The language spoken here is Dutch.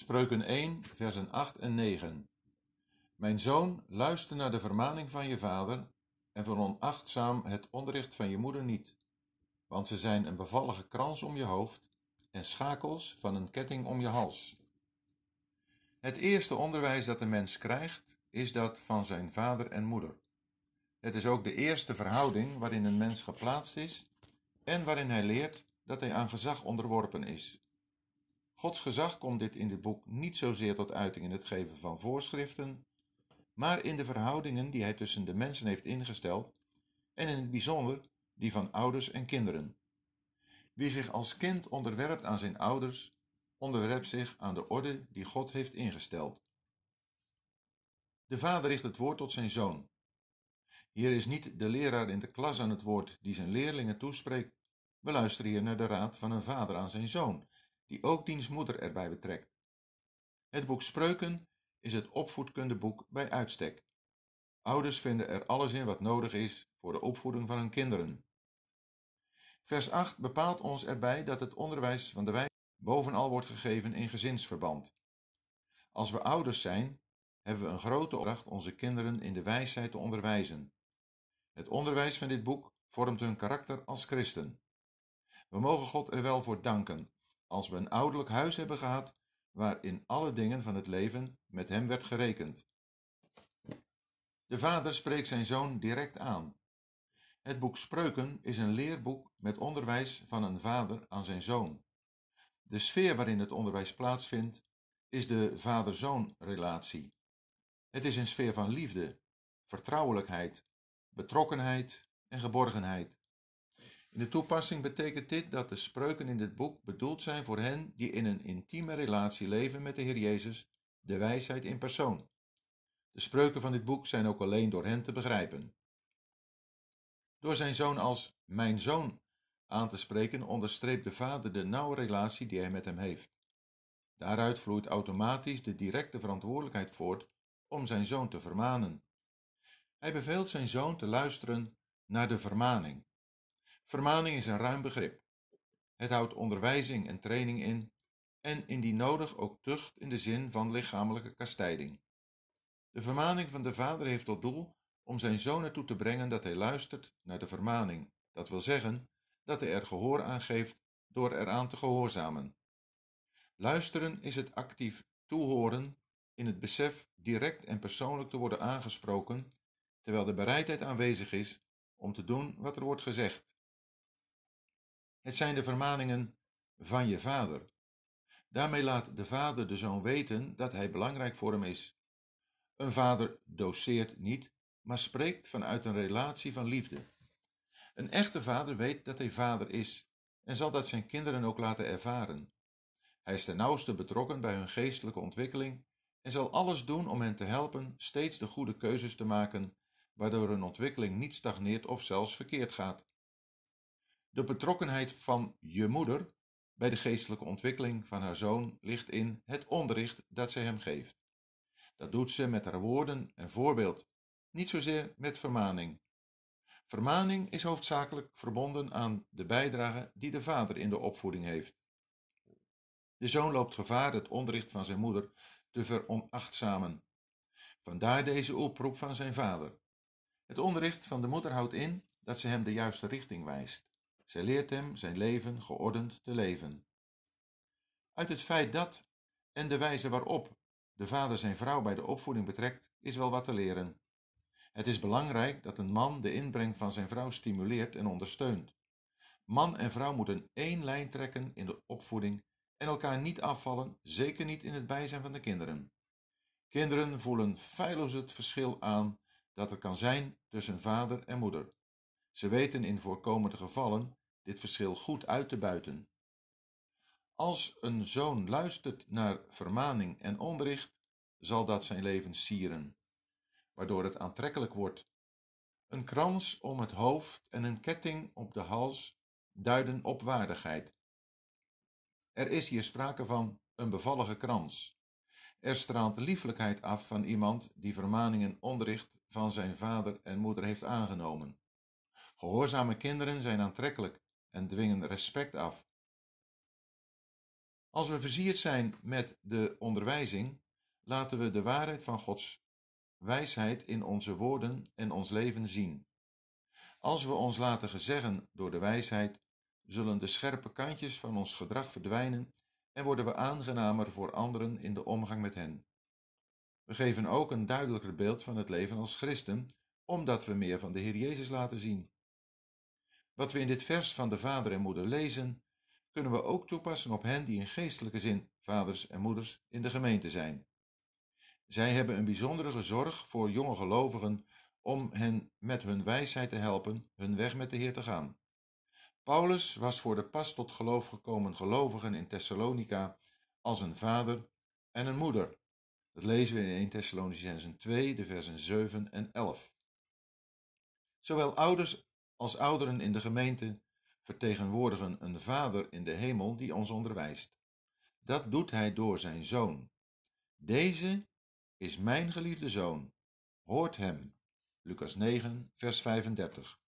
Spreuken 1, versen 8 en 9. Mijn zoon, luister naar de vermaning van je vader en veronachtzaam het onderricht van je moeder niet, want ze zijn een bevallige krans om je hoofd en schakels van een ketting om je hals. Het eerste onderwijs dat een mens krijgt, is dat van zijn vader en moeder. Het is ook de eerste verhouding waarin een mens geplaatst is en waarin hij leert dat hij aan gezag onderworpen is. Gods gezag komt dit in dit boek niet zozeer tot uiting in het geven van voorschriften, maar in de verhoudingen die hij tussen de mensen heeft ingesteld en in het bijzonder die van ouders en kinderen. Wie zich als kind onderwerpt aan zijn ouders, onderwerpt zich aan de orde die God heeft ingesteld. De vader richt het woord tot zijn zoon. Hier is niet de leraar in de klas aan het woord die zijn leerlingen toespreekt. We luisteren hier naar de raad van een vader aan zijn zoon, die ook diens moeder erbij betrekt. Het boek Spreuken is het opvoedkundeboek bij uitstek. Ouders vinden er alles in wat nodig is voor de opvoeding van hun kinderen. Vers 8 bepaalt ons erbij dat het onderwijs van de wijze bovenal wordt gegeven in gezinsverband. Als we ouders zijn, hebben we een grote opdracht onze kinderen in de wijsheid te onderwijzen. Het onderwijs van dit boek vormt hun karakter als christen. We mogen God er wel voor danken als we een ouderlijk huis hebben gehad waarin alle dingen van het leven met hem werd gerekend. De vader spreekt zijn zoon direct aan. Het boek Spreuken is een leerboek met onderwijs van een vader aan zijn zoon. De sfeer waarin het onderwijs plaatsvindt is de vader-zoon relatie. Het is een sfeer van liefde, vertrouwelijkheid, betrokkenheid en geborgenheid. In de toepassing betekent dit dat de spreuken in dit boek bedoeld zijn voor hen die in een intieme relatie leven met de Heer Jezus, de wijsheid in persoon. De spreuken van dit boek zijn ook alleen door hen te begrijpen. Door zijn zoon als mijn zoon aan te spreken, onderstreept de vader de nauwe relatie die hij met hem heeft. Daaruit vloeit automatisch de directe verantwoordelijkheid voort om zijn zoon te vermanen. Hij beveelt zijn zoon te luisteren naar de vermaning. Vermaning is een ruim begrip. Het houdt onderwijzing en training in en indien nodig ook tucht in de zin van lichamelijke kastijding. De vermaning van de vader heeft tot doel om zijn zoon ertoe te brengen dat hij luistert naar de vermaning, dat wil zeggen dat hij er gehoor aan geeft door eraan te gehoorzamen. Luisteren is het actief toehoren in het besef direct en persoonlijk te worden aangesproken, terwijl de bereidheid aanwezig is om te doen wat er wordt gezegd. Het zijn de vermaningen van je vader. Daarmee laat de vader de zoon weten dat hij belangrijk voor hem is. Een vader doseert niet, maar spreekt vanuit een relatie van liefde. Een echte vader weet dat hij vader is en zal dat zijn kinderen ook laten ervaren. Hij is ten nauwste betrokken bij hun geestelijke ontwikkeling en zal alles doen om hen te helpen steeds de goede keuzes te maken, waardoor hun ontwikkeling niet stagneert of zelfs verkeerd gaat. De betrokkenheid van je moeder bij de geestelijke ontwikkeling van haar zoon ligt in het onderricht dat zij hem geeft. Dat doet ze met haar woorden en voorbeeld, niet zozeer met vermaning. Vermaning is hoofdzakelijk verbonden aan de bijdrage die de vader in de opvoeding heeft. De zoon loopt gevaar het onderricht van zijn moeder te veronachtzamen. Vandaar deze oproep van zijn vader. Het onderricht van de moeder houdt in dat ze hem de juiste richting wijst. Zij leert hem zijn leven geordend te leven. Uit het feit dat en de wijze waarop de vader zijn vrouw bij de opvoeding betrekt, is wel wat te leren. Het is belangrijk dat een man de inbreng van zijn vrouw stimuleert en ondersteunt. Man en vrouw moeten één lijn trekken in de opvoeding en elkaar niet afvallen, zeker niet in het bijzijn van de kinderen. Kinderen voelen feilloos het verschil aan dat er kan zijn tussen vader en moeder. Ze weten in voorkomende gevallen dit verschil goed uit te buiten. Als een zoon luistert naar vermaning en onderricht, zal dat zijn leven sieren, waardoor het aantrekkelijk wordt. Een krans om het hoofd en een ketting op de hals duiden op waardigheid. Er is hier sprake van een bevallige krans. Er straalt liefelijkheid af van iemand die vermaning en onderricht van zijn vader en moeder heeft aangenomen. Gehoorzame kinderen zijn aantrekkelijk en dwingen respect af. Als we versierd zijn met de onderwijzing, laten we de waarheid van Gods wijsheid in onze woorden en ons leven zien. Als we ons laten gezeggen door de wijsheid, zullen de scherpe kantjes van ons gedrag verdwijnen en worden we aangenamer voor anderen in de omgang met hen. We geven ook een duidelijker beeld van het leven als christen, omdat we meer van de Heer Jezus laten zien. Wat we in dit vers van de vader en moeder lezen, kunnen we ook toepassen op hen die in geestelijke zin vaders en moeders in de gemeente zijn. Zij hebben een bijzondere zorg voor jonge gelovigen om hen met hun wijsheid te helpen hun weg met de Heer te gaan. Paulus was voor de pas tot geloof gekomen gelovigen in Thessalonica als een vader en een moeder. Dat lezen we in 1 Thessalonicenzen 2, de versen 7 en 11. Zowel ouders als ouderen in de gemeente vertegenwoordigen een Vader in de hemel die ons onderwijst. Dat doet hij door zijn Zoon. Deze is mijn geliefde Zoon. Hoort hem. Lucas 9, vers 35.